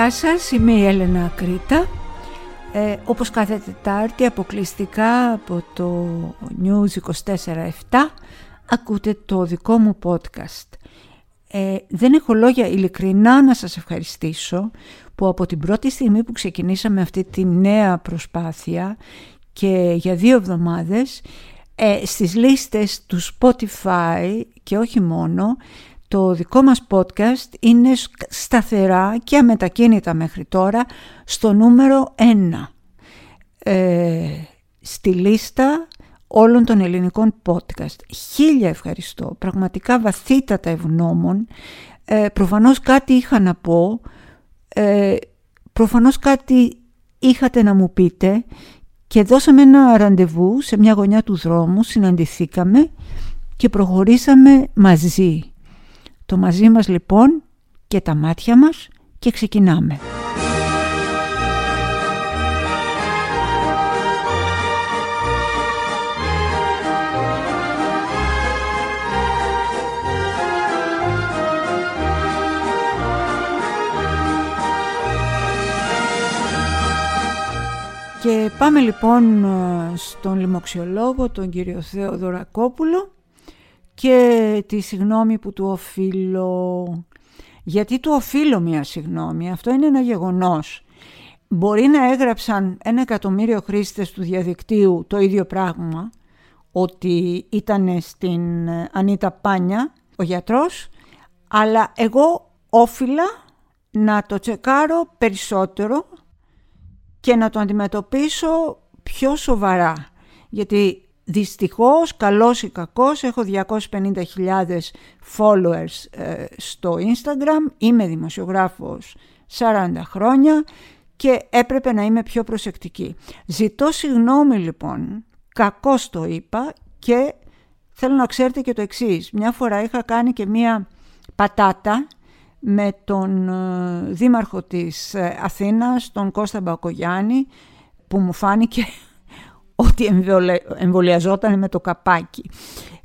Γεια σας, είμαι η Έλενα Κρήτα. Ε, όπως κάθε Τετάρτη αποκλειστικά από το News 24-7 ακούτε το δικό μου podcast. Ε, δεν έχω λόγια ειλικρινά να σας ευχαριστήσω που από την πρώτη στιγμή που ξεκινήσαμε αυτή τη νέα προσπάθεια και για δύο εβδομάδες ε, στις λίστες του Spotify και όχι μόνο το δικό μας podcast είναι σταθερά και αμετακίνητα μέχρι τώρα στο νούμερο 1 ε, στη λίστα όλων των ελληνικών podcast. Χίλια ευχαριστώ, πραγματικά βαθύτατα ευγνώμων. Ε, προφανώς κάτι είχα να πω, ε, προφανώς κάτι είχατε να μου πείτε και δώσαμε ένα ραντεβού σε μια γωνιά του δρόμου, συναντηθήκαμε και προχωρήσαμε μαζί. Το μαζί μας λοιπόν και τα μάτια μας και ξεκινάμε. Και πάμε λοιπόν στον λοιμοξιολόγο, τον κύριο Θεοδωρακόπουλο και τη συγνώμη που του οφείλω. Γιατί του οφείλω μια συγνώμη, αυτό είναι ένα γεγονός. Μπορεί να έγραψαν ένα εκατομμύριο χρήστες του διαδικτύου το ίδιο πράγμα, ότι ήταν στην Ανίτα Πάνια ο γιατρός, αλλά εγώ όφιλα να το τσεκάρω περισσότερο και να το αντιμετωπίσω πιο σοβαρά. Γιατί Δυστυχώς, καλός ή κακός, έχω 250.000 followers ε, στο Instagram, είμαι δημοσιογράφος 40 χρόνια και έπρεπε να είμαι πιο προσεκτική. Ζητώ συγγνώμη λοιπόν, κακώς το είπα και θέλω να ξέρετε και το εξής. Μια φορά είχα κάνει και μία πατάτα με τον ε, δήμαρχο της ε, Αθήνας, τον Κώστα Μπακογιάννη, που μου φάνηκε ότι εμβολιαζόταν με το καπάκι.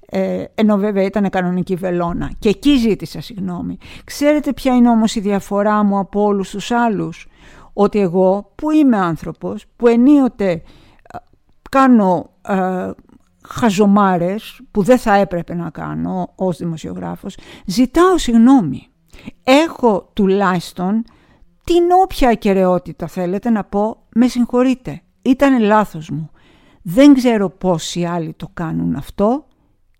Ε, ενώ βέβαια ήταν κανονική βελόνα. Και εκεί ζήτησα συγγνώμη. Ξέρετε ποια είναι όμως η διαφορά μου από όλους τους άλλους; Ότι εγώ που είμαι άνθρωπος, που ενίοτε ε, κάνω ε, χαζομάρες που δεν θα έπρεπε να κάνω ως δημοσιογράφος, ζητάω συγγνώμη. Έχω τουλάχιστον την όποια ακαιρεότητα θέλετε να πω, με συγχωρείτε. Ήταν λάθος μου. Δεν ξέρω πόσοι άλλοι το κάνουν αυτό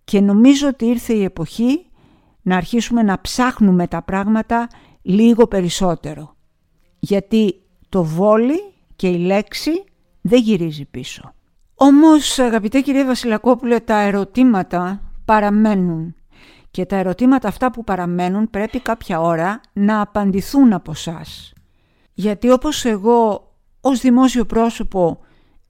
και νομίζω ότι ήρθε η εποχή να αρχίσουμε να ψάχνουμε τα πράγματα λίγο περισσότερο. Γιατί το βόλι και η λέξη δεν γυρίζει πίσω. Όμως αγαπητέ κύριε Βασιλακόπουλε τα ερωτήματα παραμένουν και τα ερωτήματα αυτά που παραμένουν πρέπει κάποια ώρα να απαντηθούν από σας. Γιατί όπως εγώ ως δημόσιο πρόσωπο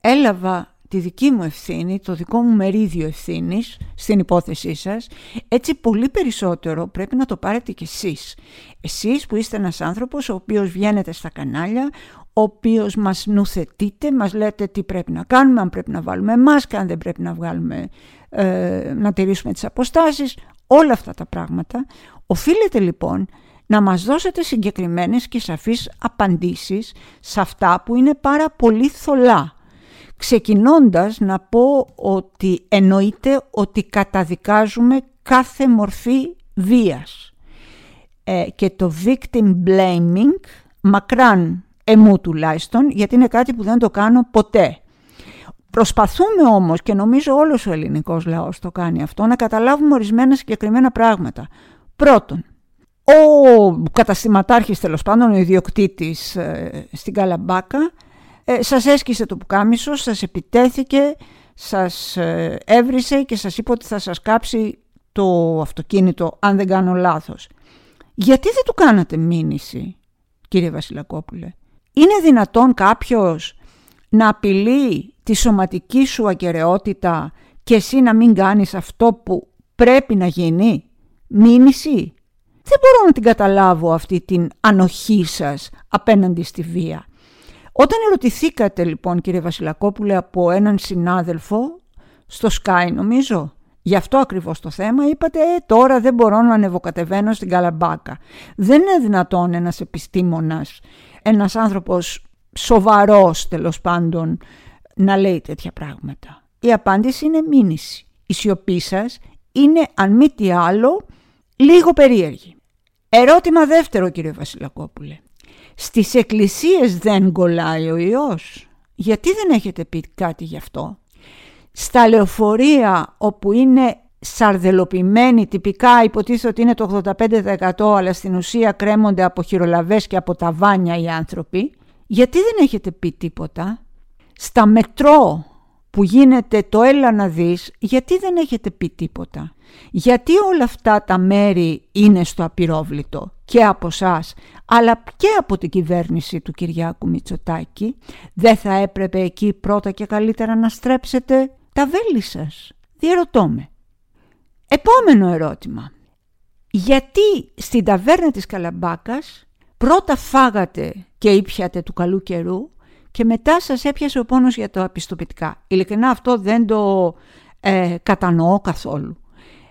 έλαβα τη δική μου ευθύνη, το δικό μου μερίδιο ευθύνης στην υπόθεσή σας, έτσι πολύ περισσότερο πρέπει να το πάρετε κι εσείς. Εσείς που είστε ένας άνθρωπος ο οποίος βγαίνετε στα κανάλια, ο οποίος μας νουθετείτε, μας λέτε τι πρέπει να κάνουμε, αν πρέπει να βάλουμε μάσκα, αν δεν πρέπει να, βγάλουμε, ε, να τηρήσουμε τις αποστάσεις, όλα αυτά τα πράγματα. Οφείλετε λοιπόν να μας δώσετε συγκεκριμένες και σαφείς απαντήσεις σε αυτά που είναι πάρα πολύ θολά Ξεκινώντας να πω ότι εννοείται ότι καταδικάζουμε κάθε μορφή βίας ε, και το victim blaming μακράν εμού τουλάχιστον γιατί είναι κάτι που δεν το κάνω ποτέ. Προσπαθούμε όμως και νομίζω όλος ο ελληνικός λαός το κάνει αυτό να καταλάβουμε ορισμένα συγκεκριμένα πράγματα. Πρώτον, ο καταστηματάρχης τέλος πάντων, ο ιδιοκτήτης ε, στην Καλαμπάκα ε, σας έσκησε το πουκάμισο, σας επιτέθηκε, σας ε, έβρισε και σας είπε ότι θα σας κάψει το αυτοκίνητο αν δεν κάνω λάθος. Γιατί δεν του κάνατε μήνυση, κύριε Βασιλακόπουλε; Είναι δυνατόν κάποιος να απειλεί τη σωματική σου ακαιρεότητα και εσύ να μην κάνεις αυτό που πρέπει να γίνει; Μήνυση. Δεν μπορώ να την καταλάβω αυτή την ανοχή σας απέναντι στη βία. Όταν ερωτηθήκατε λοιπόν κύριε Βασιλακόπουλε από έναν συνάδελφο στο Sky νομίζω Γι' αυτό ακριβώς το θέμα είπατε ε, τώρα δεν μπορώ να ανεβοκατεβαίνω στην Καλαμπάκα. Δεν είναι δυνατόν ένας επιστήμονας, ένας άνθρωπος σοβαρός τέλος πάντων να λέει τέτοια πράγματα. Η απάντηση είναι μήνυση. Η σιωπή σας είναι αν μη τι άλλο λίγο περίεργη. Ερώτημα δεύτερο κύριε Βασιλακόπουλε. Στις εκκλησίες δεν κολλάει ο ιός. Γιατί δεν έχετε πει κάτι γι' αυτό; Στα λεωφορεία όπου είναι σαρδελοποιημένοι, τυπικά υποτίθεται ότι είναι το 85% αλλά στην ουσία κρέμονται από χειρολαβές και από τα βάνια οι άνθρωποι. Γιατί δεν έχετε πει τίποτα; Στα μετρό που γίνεται το έλα να δεις, γιατί δεν έχετε πει τίποτα; Γιατί όλα αυτά τα μέρη είναι στο απειρόβλητο και από εσά, αλλά και από την κυβέρνηση του Κυριάκου Μητσοτάκη; Δεν θα έπρεπε εκεί πρώτα και καλύτερα να στρέψετε τα βέλη σας; Διερωτώ με. Επόμενο ερώτημα. Γιατί στην ταβέρνα της Καλαμπάκας πρώτα φάγατε και ήπιατε του καλού καιρού και μετά σας έπιασε ο πόνος για τα πιστοποιητικά. Ειλικρινά αυτό δεν το ε, κατανοώ καθόλου.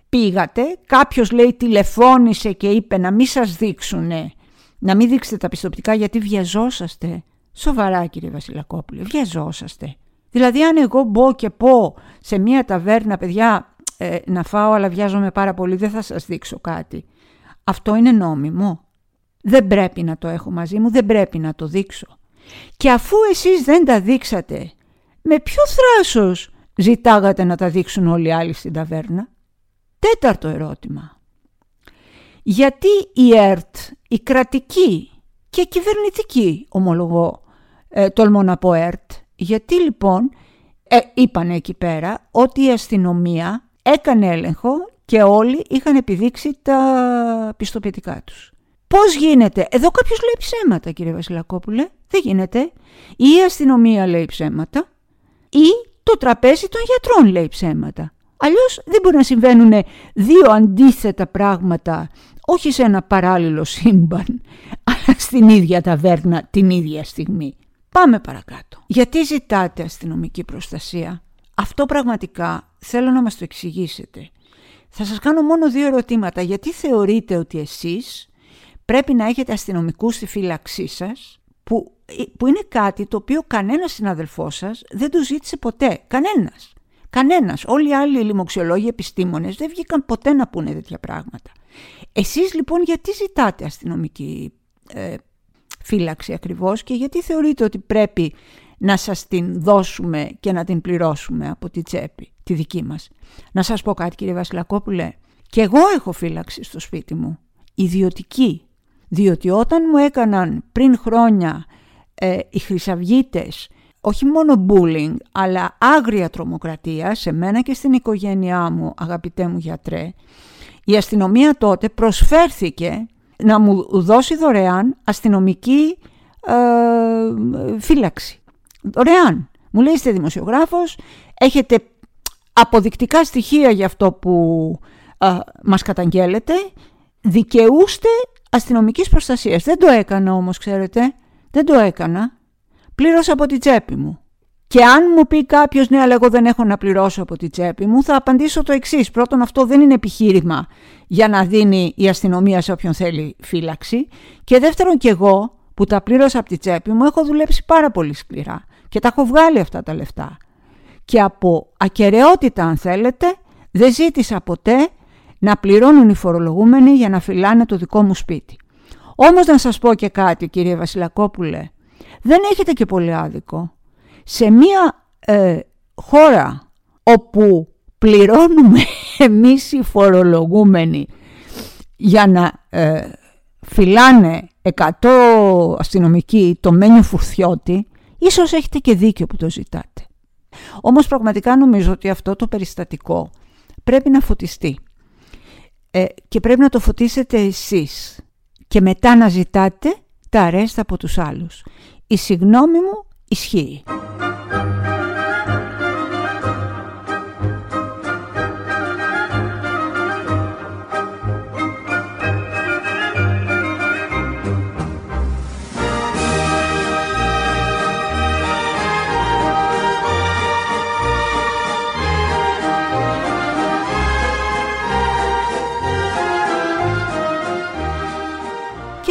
Πήγατε, κάποιος λέει τηλεφώνησε και είπε να μην σας δείξουνε, να μην δείξετε τα πιστοποιητικά γιατί βιαζόσαστε. Σοβαρά κύριε Βασιλακόπουλε, βιαζόσαστε. Δηλαδή αν εγώ μπω και πω σε μια ταβέρνα παιδιά ε, να φάω αλλά βιάζομαι πάρα πολύ δεν θα σας δείξω κάτι. Αυτό είναι νόμιμο. Δεν πρέπει να το έχω μαζί μου, δεν πρέπει να το δείξω. Και αφού εσείς δεν τα δείξατε, με ποιο θράσος ζητάγατε να τα δείξουν όλοι οι άλλοι στην ταβέρνα; Τέταρτο ερώτημα. Γιατί η ΕΡΤ, η κρατική και κυβερνητική ομολογώ, ε, τολμώ να πω ΕΡΤ, γιατί λοιπόν ε, είπαν εκεί πέρα ότι η αστυνομία έκανε έλεγχο και όλοι είχαν επιδείξει τα πιστοποιητικά τους. Πώς γίνεται, εδώ κάποιος λέει ψέματα κύριε Βασιλακόπουλε, δεν γίνεται; Ή η αστυνομία λέει ψέματα ή το τραπέζι των γιατρών λέει ψέματα. Αλλιώς δεν μπορεί να συμβαίνουν δύο αντίθετα πράγματα, όχι σε ένα παράλληλο σύμπαν, αλλά στην ίδια ταβέρνα την ίδια στιγμή. Πάμε παρακάτω. Γιατί ζητάτε αστυνομική προστασία; Αυτό πραγματικά θέλω να μας το εξηγήσετε. Θα σας κάνω μόνο δύο ερωτήματα. Γιατί θεωρείτε ότι εσείς πρέπει να έχετε αστυνομικούς στη φύλαξή σας; Που, που είναι κάτι το οποίο κανένας συναδελφός σας δεν το ζήτησε ποτέ. Κανένας. Κανένας. Όλοι οι άλλοι λοιμοξιολόγοι επιστήμονες δεν βγήκαν ποτέ να πούνε τέτοια πράγματα. Εσείς λοιπόν γιατί ζητάτε αστυνομική ε, φύλαξη ακριβώς και γιατί θεωρείτε ότι πρέπει να σας την δώσουμε και να την πληρώσουμε από τη τσέπη, τη δική μας; Να σας πω κάτι κύριε Βασιλακόπουλε, και εγώ έχω φύλαξη στο σπίτι μου, ιδιωτική, διότι όταν μου έκαναν πριν χρόνια ε, οι χρυσαυγίτες όχι μόνο bullying, αλλά άγρια τρομοκρατία σε μένα και στην οικογένειά μου, αγαπητέ μου γιατρέ, η αστυνομία τότε προσφέρθηκε να μου δώσει δωρεάν αστυνομική ε, φύλαξη. Δωρεάν. Μου λέει είστε δημοσιογράφος, έχετε αποδεικτικά στοιχεία για αυτό που ε, μας καταγγέλλετε, δικαιούστε αστυνομικής προστασίας. Δεν το έκανα όμως, ξέρετε. Δεν το έκανα. Πλήρωσα από τη τσέπη μου. Και αν μου πει κάποιος, ναι, αλλά εγώ δεν έχω να πληρώσω από τη τσέπη μου, θα απαντήσω το εξής. Πρώτον, αυτό δεν είναι επιχείρημα για να δίνει η αστυνομία σε όποιον θέλει φύλαξη. Και δεύτερον, και εγώ που τα πλήρωσα από τη τσέπη μου, έχω δουλέψει πάρα πολύ σκληρά και τα έχω βγάλει αυτά τα λεφτά. Και από ακαιρεότητα, αν θέλετε, δεν ζήτησα ποτέ να πληρώνουν οι φορολογούμενοι για να φυλάνε το δικό μου σπίτι. Όμως να σας πω και κάτι κύριε Βασιλακόπουλε, δεν έχετε και πολύ άδικο. Σε μια ε, χώρα όπου πληρώνουμε εμείς οι φορολογούμενοι για να ε, φυλάνε 100 αστυνομικοί το μένιο φουρθιώτη, ίσως έχετε και δίκιο που το ζητάτε. Όμως πραγματικά νομίζω ότι αυτό το περιστατικό πρέπει να φωτιστεί. Ε, και πρέπει να το φωτίσετε εσείς και μετά να ζητάτε τα αρέστα από τους άλλους. Η συγνώμη μου ισχύει.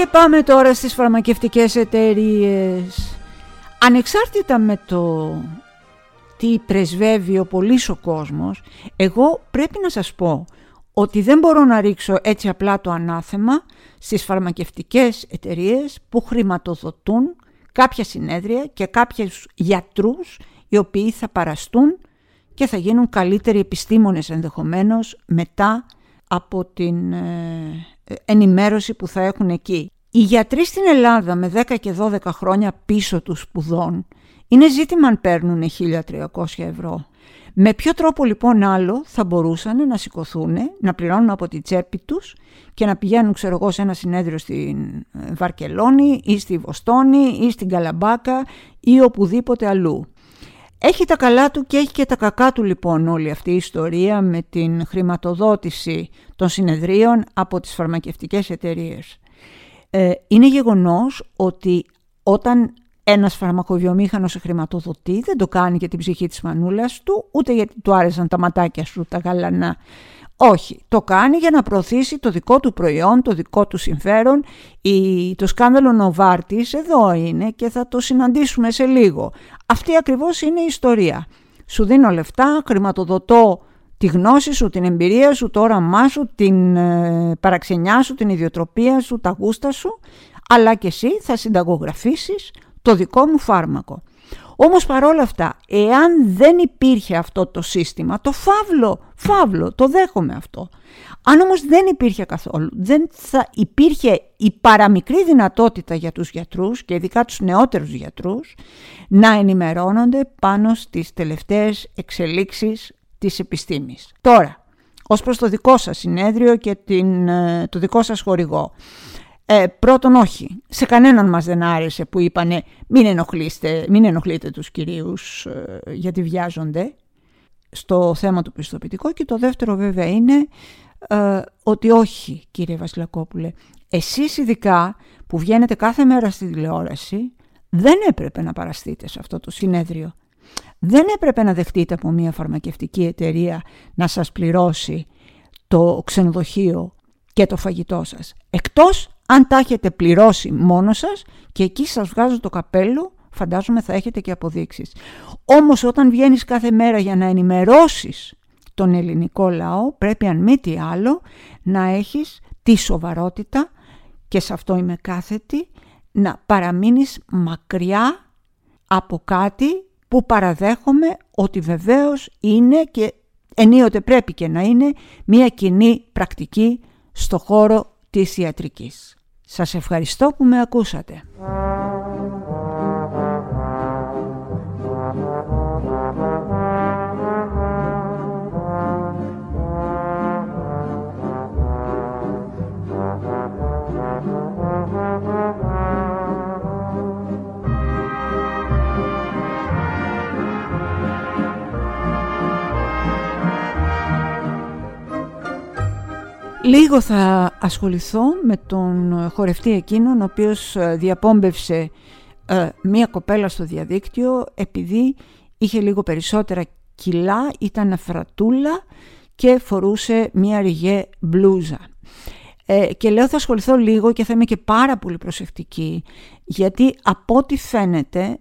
Και πάμε τώρα στις φαρμακευτικές εταιρείες. Ανεξάρτητα με το τι πρεσβεύει ο πολύς ο κόσμος, εγώ πρέπει να σας πω ότι δεν μπορώ να ρίξω έτσι απλά το ανάθεμα στις φαρμακευτικές εταιρείες που χρηματοδοτούν κάποια συνέδρια και κάποιους γιατρούς οι οποίοι θα παραστούν και θα γίνουν καλύτεροι επιστήμονες ενδεχομένως μετά από την ε, ενημέρωση που θα έχουν εκεί. Οι γιατροί στην Ελλάδα με 10 και 12 χρόνια πίσω τους σπουδών είναι ζήτημα αν παίρνουν 1.300 ευρώ. Με ποιο τρόπο λοιπόν άλλο θα μπορούσαν να σηκωθούν, να πληρώνουν από τη τσέπη τους και να πηγαίνουν ξέρω εγώ σε ένα συνέδριο στην ε, Βαρκελόνη ή στη Βοστόνη ή στην Καλαμπάκα ή οπουδήποτε αλλού. Έχει τα καλά του και έχει και τα κακά του λοιπόν όλη αυτή η ιστορία με την χρηματοδότηση των συνεδρίων από τις φαρμακευτικές εταιρείες. Ε, είναι γεγονός ότι όταν ένας φαρμακοβιομήχανος σε χρηματοδοτεί δεν το κάνει για την ψυχή της μανούλας του ούτε γιατί του άρεσαν τα ματάκια σου τα γαλανά όχι, το κάνει για να προωθήσει το δικό του προϊόν, το δικό του συμφέρον. Η, το σκάνδαλο Νοβάρτης εδώ είναι και θα το συναντήσουμε σε λίγο. Αυτή ακριβώς είναι η ιστορία. Σου δίνω λεφτά, χρηματοδοτώ τη γνώση σου, την εμπειρία σου, το όραμά σου, την ε, παραξενιά σου, την ιδιοτροπία σου, τα γούστα σου, αλλά και εσύ θα συνταγογραφήσεις το δικό μου φάρμακο. Όμως παρόλα αυτά, εάν δεν υπήρχε αυτό το σύστημα, το φαύλο, φαύλο, το δέχομαι αυτό. Αν όμως δεν υπήρχε καθόλου, δεν θα υπήρχε η παραμικρή δυνατότητα για τους γιατρούς και ειδικά τους νεότερους γιατρούς να ενημερώνονται πάνω στις τελευταίες εξελίξεις της επιστήμης. Τώρα, ως προς το δικό σας συνέδριο και την, ε, το δικό σας χορηγό. Ε, πρώτον όχι, σε κανέναν μας δεν άρεσε που είπανε μην, ενοχλείστε, μην ενοχλείτε τους κυρίους ε, γιατί βιάζονται στο θέμα του πιστοποιητικού και το δεύτερο βέβαια είναι ε, ότι όχι κύριε Βασιλακόπουλε εσείς ειδικά που βγαίνετε κάθε μέρα στη τηλεόραση δεν έπρεπε να παραστείτε σε αυτό το συνέδριο δεν έπρεπε να δεχτείτε από μια φαρμακευτική εταιρεία να σας πληρώσει το ξενοδοχείο και το φαγητό σας εκτός αν τα έχετε πληρώσει μόνο σας και εκεί σας βγάζω το καπέλο, φαντάζομαι θα έχετε και αποδείξεις. Όμως όταν βγαίνεις κάθε μέρα για να ενημερώσεις τον ελληνικό λαό, πρέπει αν μη τι άλλο να έχεις τη σοβαρότητα και σε αυτό είμαι κάθετη, να παραμείνεις μακριά από κάτι που παραδέχομαι ότι βεβαίως είναι και ενίοτε πρέπει και να είναι μια κοινή πρακτική στο χώρο της ιατρικής. Σας ευχαριστώ που με ακούσατε. Λίγο θα ασχοληθώ με τον χορευτή εκείνον ο οποίος ε, διαπόμπευσε ε, μία κοπέλα στο διαδίκτυο επειδή είχε λίγο περισσότερα κιλά, ήταν αφρατούλα και φορούσε μία ριγέ μπλούζα. Ε, και λέω θα ασχοληθώ λίγο και θα είμαι και πάρα πολύ προσεκτική γιατί από ό,τι φαίνεται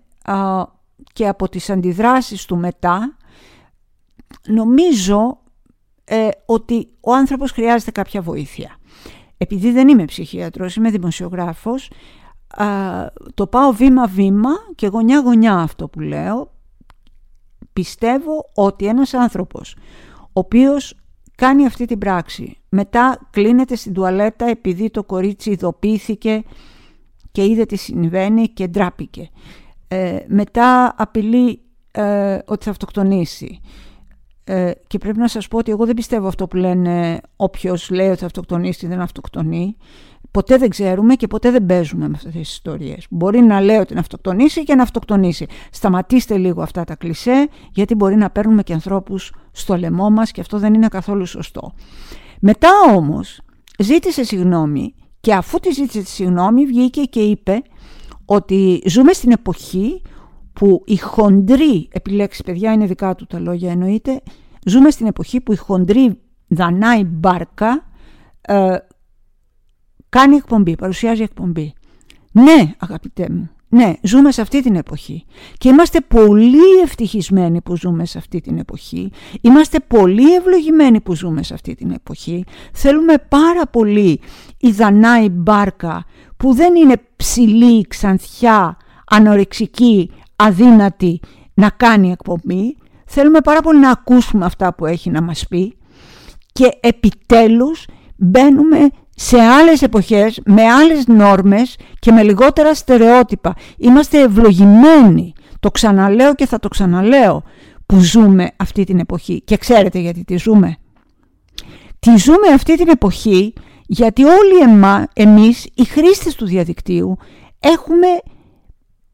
και από τις αντιδράσεις του μετά νομίζω ε, ότι ο άνθρωπος χρειάζεται κάποια βοήθεια. Επειδή δεν είμαι ψυχίατρος, είμαι δημοσιογράφος, το πάω βήμα-βήμα και γωνιά-γωνιά αυτό που λέω. Πιστεύω ότι ένας άνθρωπος ο οποίος κάνει αυτή την πράξη, μετά κλείνεται στην τουαλέτα επειδή το κορίτσι ειδοποιήθηκε και είδε τι συμβαίνει και ντράπηκε. Ε, μετά απειλεί ε, ότι θα αυτοκτονήσει. Ε, και πρέπει να σας πω ότι εγώ δεν πιστεύω αυτό που λένε όποιος λέει ότι θα αυτοκτονήσει δεν αυτοκτονεί. Ποτέ δεν ξέρουμε και ποτέ δεν παίζουμε με αυτές τις ιστορίες. Μπορεί να λέει ότι να αυτοκτονήσει και να αυτοκτονήσει. Σταματήστε λίγο αυτά τα κλισέ γιατί μπορεί να παίρνουμε και ανθρώπους στο λαιμό μας και αυτό δεν είναι καθόλου σωστό. Μετά όμως ζήτησε συγγνώμη και αφού τη ζήτησε τη συγγνώμη βγήκε και είπε ότι ζούμε στην εποχή που η χοντρή, επιλέξεις παιδιά είναι δικά του τα λόγια εννοείται, ζούμε στην εποχή που η χοντρή δανάει μπάρκα, ε, κάνει εκπομπή, παρουσιάζει εκπομπή. Ναι, αγαπητέ μου, ναι, ζούμε σε αυτή την εποχή και είμαστε πολύ ευτυχισμένοι που ζούμε σε αυτή την εποχή. Είμαστε πολύ ευλογημένοι που ζούμε σε αυτή την εποχή. Θέλουμε πάρα πολύ η Δανάη Μπάρκα που δεν είναι ψηλή, ξανθιά, ανορεξική, αδύνατη να κάνει εκπομπή. Θέλουμε πάρα πολύ να ακούσουμε αυτά που έχει να μας πει και επιτέλους μπαίνουμε σε άλλες εποχές, με άλλες νόρμες και με λιγότερα στερεότυπα. Είμαστε ευλογημένοι, το ξαναλέω και θα το ξαναλέω, που ζούμε αυτή την εποχή. Και ξέρετε γιατί τη ζούμε. Τη ζούμε αυτή την εποχή γιατί όλοι εμά, εμείς, οι χρήστες του διαδικτύου, έχουμε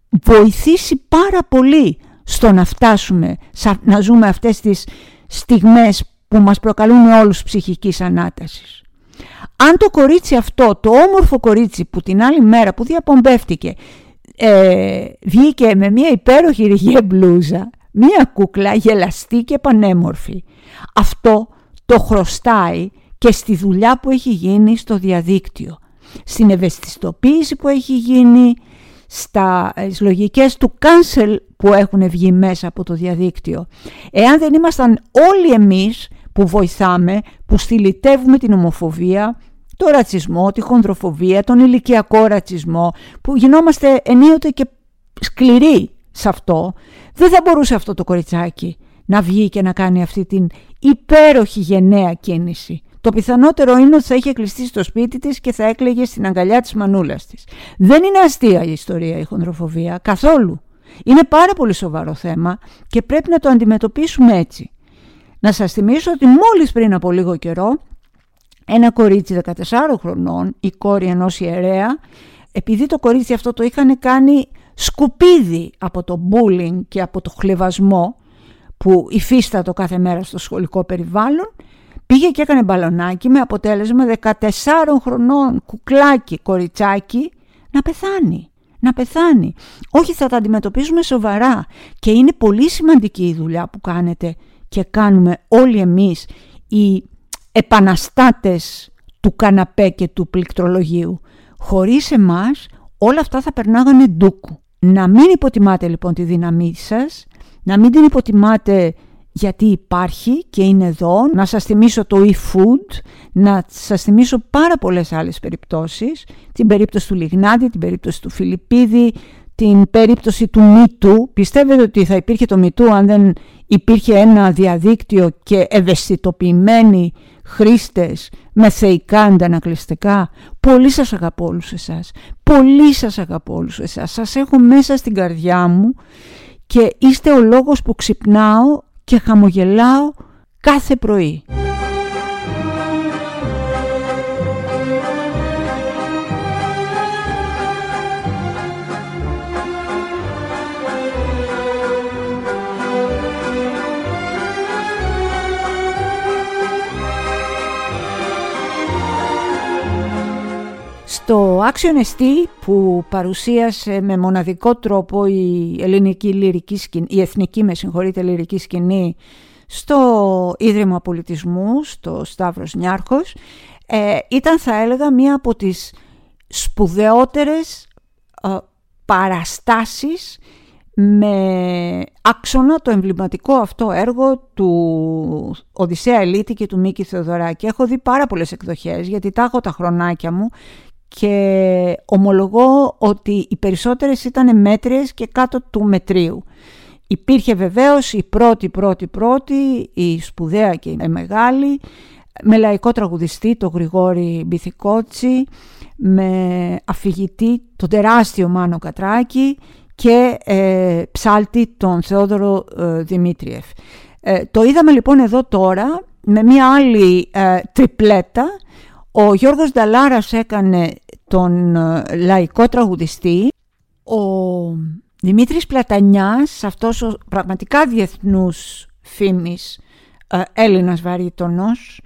βοηθήσει πάρα πολύ στο να φτάσουμε, να ζούμε αυτές τις στιγμές που μας προκαλούν όλους ψυχικής ανάτασης. Αν το κορίτσι αυτό, το όμορφο κορίτσι που την άλλη μέρα που διαπομπεύτηκε ε, βγήκε με μια υπέροχη ρηγέ μπλούζα, μια κούκλα γελαστή και πανέμορφη. Αυτό το χρωστάει και στη δουλειά που έχει γίνει στο διαδίκτυο, στην ευαισθητοποίηση που έχει γίνει, στα ε, λογικές του cancel που έχουν βγει μέσα από το διαδίκτυο. Εάν δεν ήμασταν όλοι εμείς που βοηθάμε, που στυλιτεύουμε την ομοφοβία, το ρατσισμό, τη χονδροφοβία, τον ηλικιακό ρατσισμό, που γινόμαστε ενίοτε και σκληροί σε αυτό, δεν θα μπορούσε αυτό το κοριτσάκι να βγει και να κάνει αυτή την υπέροχη γενναία κίνηση. Το πιθανότερο είναι ότι θα είχε κλειστεί στο σπίτι της και θα έκλαιγε στην αγκαλιά της μανούλας της. Δεν είναι αστεία η ιστορία η χονδροφοβία, καθόλου. Είναι πάρα πολύ σοβαρό θέμα και πρέπει να το αντιμετωπίσουμε έτσι. Να σας θυμίσω ότι μόλις πριν από λίγο καιρό ένα κορίτσι 14 χρονών, η κόρη ενός ιερέα, επειδή το κορίτσι αυτό το είχαν κάνει σκουπίδι από το bullying και από το χλεβασμό που υφίστατο κάθε μέρα στο σχολικό περιβάλλον, πήγε και έκανε μπαλονάκι με αποτέλεσμα 14 χρονών κουκλάκι, κοριτσάκι να πεθάνει. Να πεθάνει. Όχι θα τα αντιμετωπίζουμε σοβαρά και είναι πολύ σημαντική η δουλειά που κάνετε και κάνουμε όλοι εμείς οι επαναστάτες του καναπέ και του πληκτρολογίου. Χωρίς εμάς όλα αυτά θα περνάγανε ντούκου. Να μην υποτιμάτε λοιπόν τη δύναμή σας, να μην την υποτιμάτε γιατί υπάρχει και είναι εδώ. Να σας θυμίσω το e-food, να σας θυμίσω πάρα πολλές άλλες περιπτώσεις. Την περίπτωση του Λιγνάδη, την περίπτωση του Φιλιππίδη, την περίπτωση του Μητού. Πιστεύετε ότι θα υπήρχε το Μητού αν δεν υπήρχε ένα διαδίκτυο και ευαισθητοποιημένοι χρήστες με θεϊκά αντανακλειστικά. Πολύ σας αγαπώ όλους εσάς. Πολύ σας αγαπώ όλους εσάς. Σας έχω μέσα στην καρδιά μου και είστε ο λόγος που ξυπνάω και χαμογελάω κάθε πρωί. Στο Action ST που παρουσίασε με μοναδικό τρόπο η ελληνική λυρική σκηνή, η εθνική με συγχωρείτε λυρική σκηνή στο Ίδρυμα Πολιτισμού, στο Σταύρος Νιάρχος, ε, ήταν θα έλεγα μία από τις σπουδαιότερες ε, παραστάσεις με άξονα το εμβληματικό αυτό έργο του Οδυσσέα Ελίτη και του Μίκη Θεοδωράκη. Έχω δει πάρα πολλές εκδοχές γιατί τα έχω τα χρονάκια μου και ομολογώ ότι οι περισσότερες ήταν μέτριες και κάτω του μετρίου. Υπήρχε βεβαίως η πρώτη πρώτη πρώτη, η σπουδαία και η μεγάλη, με λαϊκό τραγουδιστή τον Γρηγόρη Μπιθικότσι, με αφηγητή τον τεράστιο Μάνο Κατράκη και ε, ψάλτη τον Θεόδωρο ε, Δημήτριεφ. Ε, το είδαμε λοιπόν εδώ τώρα με μια άλλη ε, τριπλέτα ο Γιώργος Νταλάρας έκανε τον ε, λαϊκό τραγουδιστή. Ο Δημήτρης Πλατανιάς, αυτός ο πραγματικά διεθνούς φήμης ε, Έλληνας βαρύτονος,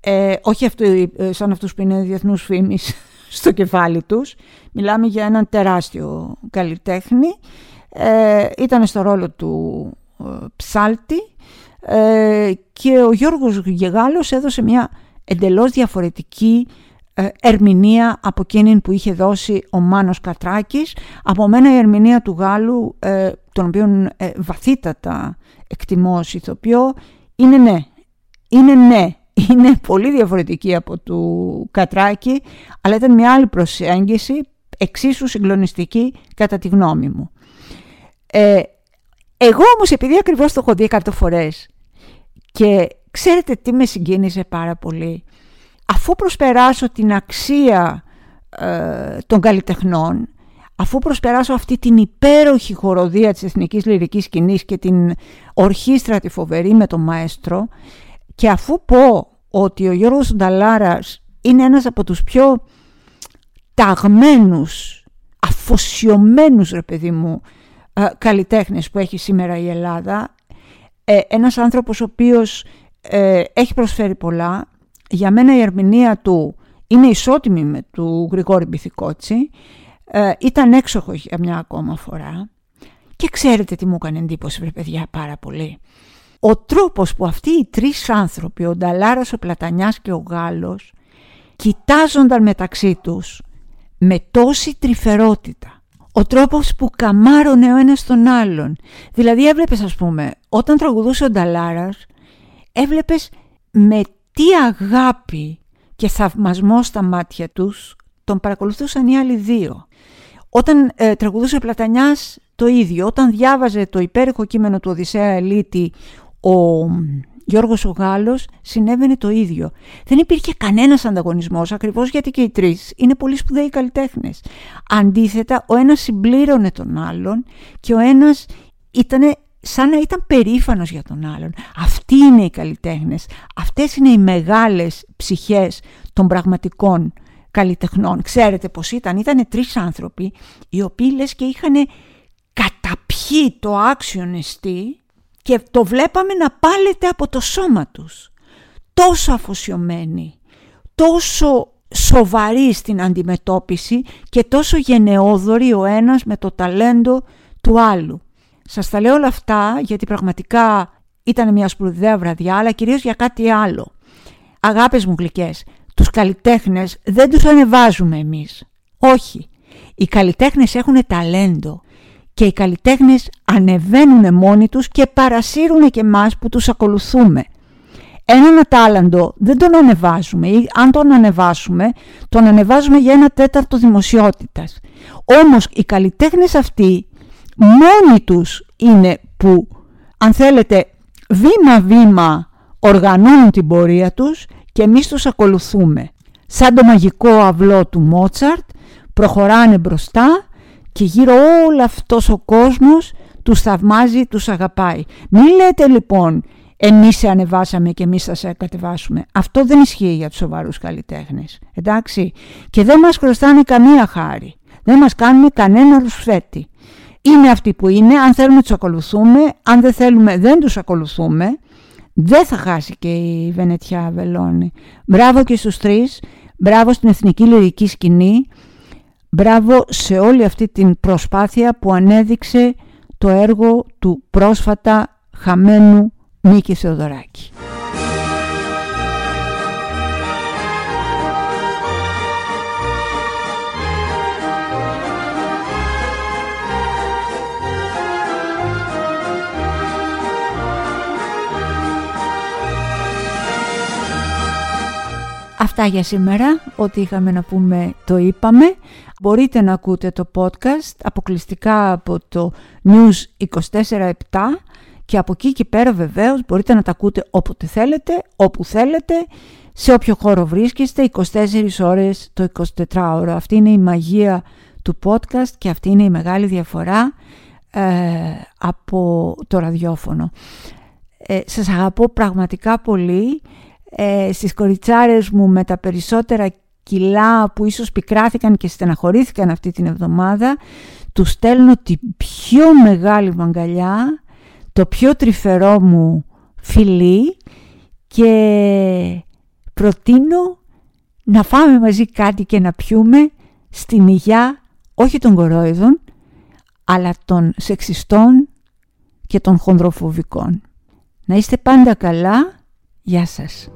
ε, όχι αυτού, ε, σαν αυτούς που είναι διεθνούς φήμης στο κεφάλι τους, μιλάμε για έναν τεράστιο καλλιτέχνη, ε, ήταν στο ρόλο του ψάλτη. Και ο Γιώργος Γεγάλος έδωσε μια εντελώς διαφορετική ε, ερμηνεία από εκείνη που είχε δώσει ο Μάνος Κατράκης. Από μένα η ερμηνεία του Γάλλου, ε, τον οποίο ε, βαθύτατα εκτιμώ ως ηθοποιό, είναι ναι. Είναι ναι. Είναι πολύ διαφορετική από του Κατράκη, αλλά ήταν μια άλλη προσέγγιση, εξίσου συγκλονιστική κατά τη γνώμη μου. Ε, εγώ όμως επειδή ακριβώς το έχω δει εκατό φορές και ξέρετε τι με συγκίνησε πάρα πολύ; Αφού προσπεράσω την αξία ε, των καλλιτεχνών, αφού προσπεράσω αυτή την υπέροχη χοροδία της εθνικής λυρικής σκηνής και την ορχήστρα τη φοβερή με τον μαέστρο και αφού πω ότι ο Γιώργος Νταλάρας είναι ένας από τους πιο ταγμένους, αφοσιωμένους ρε παιδί μου ε, καλλιτέχνες που έχει σήμερα η Ελλάδα ε, ένας άνθρωπος ο οποίος ε, έχει προσφέρει πολλά για μένα η ερμηνεία του είναι ισότιμη με του Γρηγόρη Μπιθικότσι. Ε, ήταν έξοχο για μια ακόμα φορά. Και ξέρετε τι μου έκανε εντύπωση, βρε παιδιά, πάρα πολύ. Ο τρόπος που αυτοί οι τρεις άνθρωποι, ο Νταλάρας, ο Πλατανιάς και ο Γάλλος, κοιτάζονταν μεταξύ τους με τόση τρυφερότητα. Ο τρόπος που καμάρωνε ο ένας τον άλλον. Δηλαδή έβλεπες ας πούμε, όταν τραγουδούσε ο Νταλάρας, έβλεπες με τι αγάπη και θαυμασμό στα μάτια τους τον παρακολουθούσαν οι άλλοι δύο. Όταν ε, τραγουδούσε ο Πλατανιάς το ίδιο, όταν διάβαζε το υπέροχο κείμενο του Οδυσσέα Ελίτη ο Γιώργος ο Γάλλος συνέβαινε το ίδιο. Δεν υπήρχε κανένας ανταγωνισμός ακριβώς γιατί και οι τρεις είναι πολύ σπουδαίοι καλλιτέχνες. Αντίθετα ο ένας συμπλήρωνε τον άλλον και ο ένας ήταν σαν να ήταν περήφανος για τον άλλον. Αυτοί είναι οι καλλιτέχνες. Αυτές είναι οι μεγάλες ψυχές των πραγματικών καλλιτεχνών. Ξέρετε πως ήταν. Ήταν τρεις άνθρωποι οι οποίοι λες και είχαν καταπιεί το άξιο νηστή και το βλέπαμε να πάλεται από το σώμα τους. Τόσο αφοσιωμένοι, τόσο σοβαροί στην αντιμετώπιση και τόσο γενναιόδοροι ο ένας με το ταλέντο του άλλου. Σας τα λέω όλα αυτά γιατί πραγματικά ήταν μια σπουδαία βραδιά, αλλά κυρίως για κάτι άλλο. Αγάπες μου γλυκές, τους καλλιτέχνες δεν τους ανεβάζουμε εμείς. Όχι. Οι καλλιτέχνες έχουν ταλέντο και οι καλλιτέχνες ανεβαίνουν μόνοι τους και παρασύρουν και εμάς που τους ακολουθούμε. Έναν ατάλλαντο δεν τον ανεβάζουμε ή αν τον ανεβάσουμε, τον ανεβάζουμε για ένα τέταρτο δημοσιότητας. Όμως οι καλλιτέχνες αυτοί μόνοι τους είναι που αν θέλετε βήμα-βήμα οργανώνουν την πορεία τους και εμείς τους ακολουθούμε. Σαν το μαγικό αυλό του Μότσαρτ προχωράνε μπροστά και γύρω όλο αυτός ο κόσμος τους θαυμάζει, τους αγαπάει. Μην λέτε λοιπόν εμείς σε ανεβάσαμε και εμείς θα σε κατεβάσουμε. Αυτό δεν ισχύει για τους σοβαρούς καλλιτέχνες. Εντάξει. Και δεν μας χρωστάνε καμία χάρη. Δεν μας κάνουν κανένα ρουσφέτη είναι αυτοί που είναι, αν θέλουμε τους ακολουθούμε, αν δεν θέλουμε δεν τους ακολουθούμε, δεν θα χάσει και η Βενετιά Βελόνη. Μπράβο και στους τρεις, μπράβο στην Εθνική Λυρική Σκηνή, μπράβο σε όλη αυτή την προσπάθεια που ανέδειξε το έργο του πρόσφατα χαμένου Μίκη Θεοδωράκη. Αυτά για σήμερα, ό,τι είχαμε να πούμε το είπαμε. Μπορείτε να ακούτε το podcast αποκλειστικά από το News 24-7 και από εκεί και πέρα βεβαίως μπορείτε να τα ακούτε όποτε θέλετε, όπου θέλετε, σε όποιο χώρο βρίσκεστε, 24 ώρες το 24ωρο. Αυτή είναι η μαγεία του podcast και αυτή είναι η μεγάλη διαφορά ε, από το ραδιόφωνο. Ε, σας αγαπώ πραγματικά πολύ ε, στις κοριτσάρες μου με τα περισσότερα κιλά που ίσως πικράθηκαν και στεναχωρήθηκαν αυτή την εβδομάδα τους στέλνω την πιο μεγάλη μαγκαλιά το πιο τρυφερό μου φιλί και προτείνω να φάμε μαζί κάτι και να πιούμε στην υγειά όχι των κορόιδων αλλά των σεξιστών και των χονδροφοβικών. Να είστε πάντα καλά Γεια σας.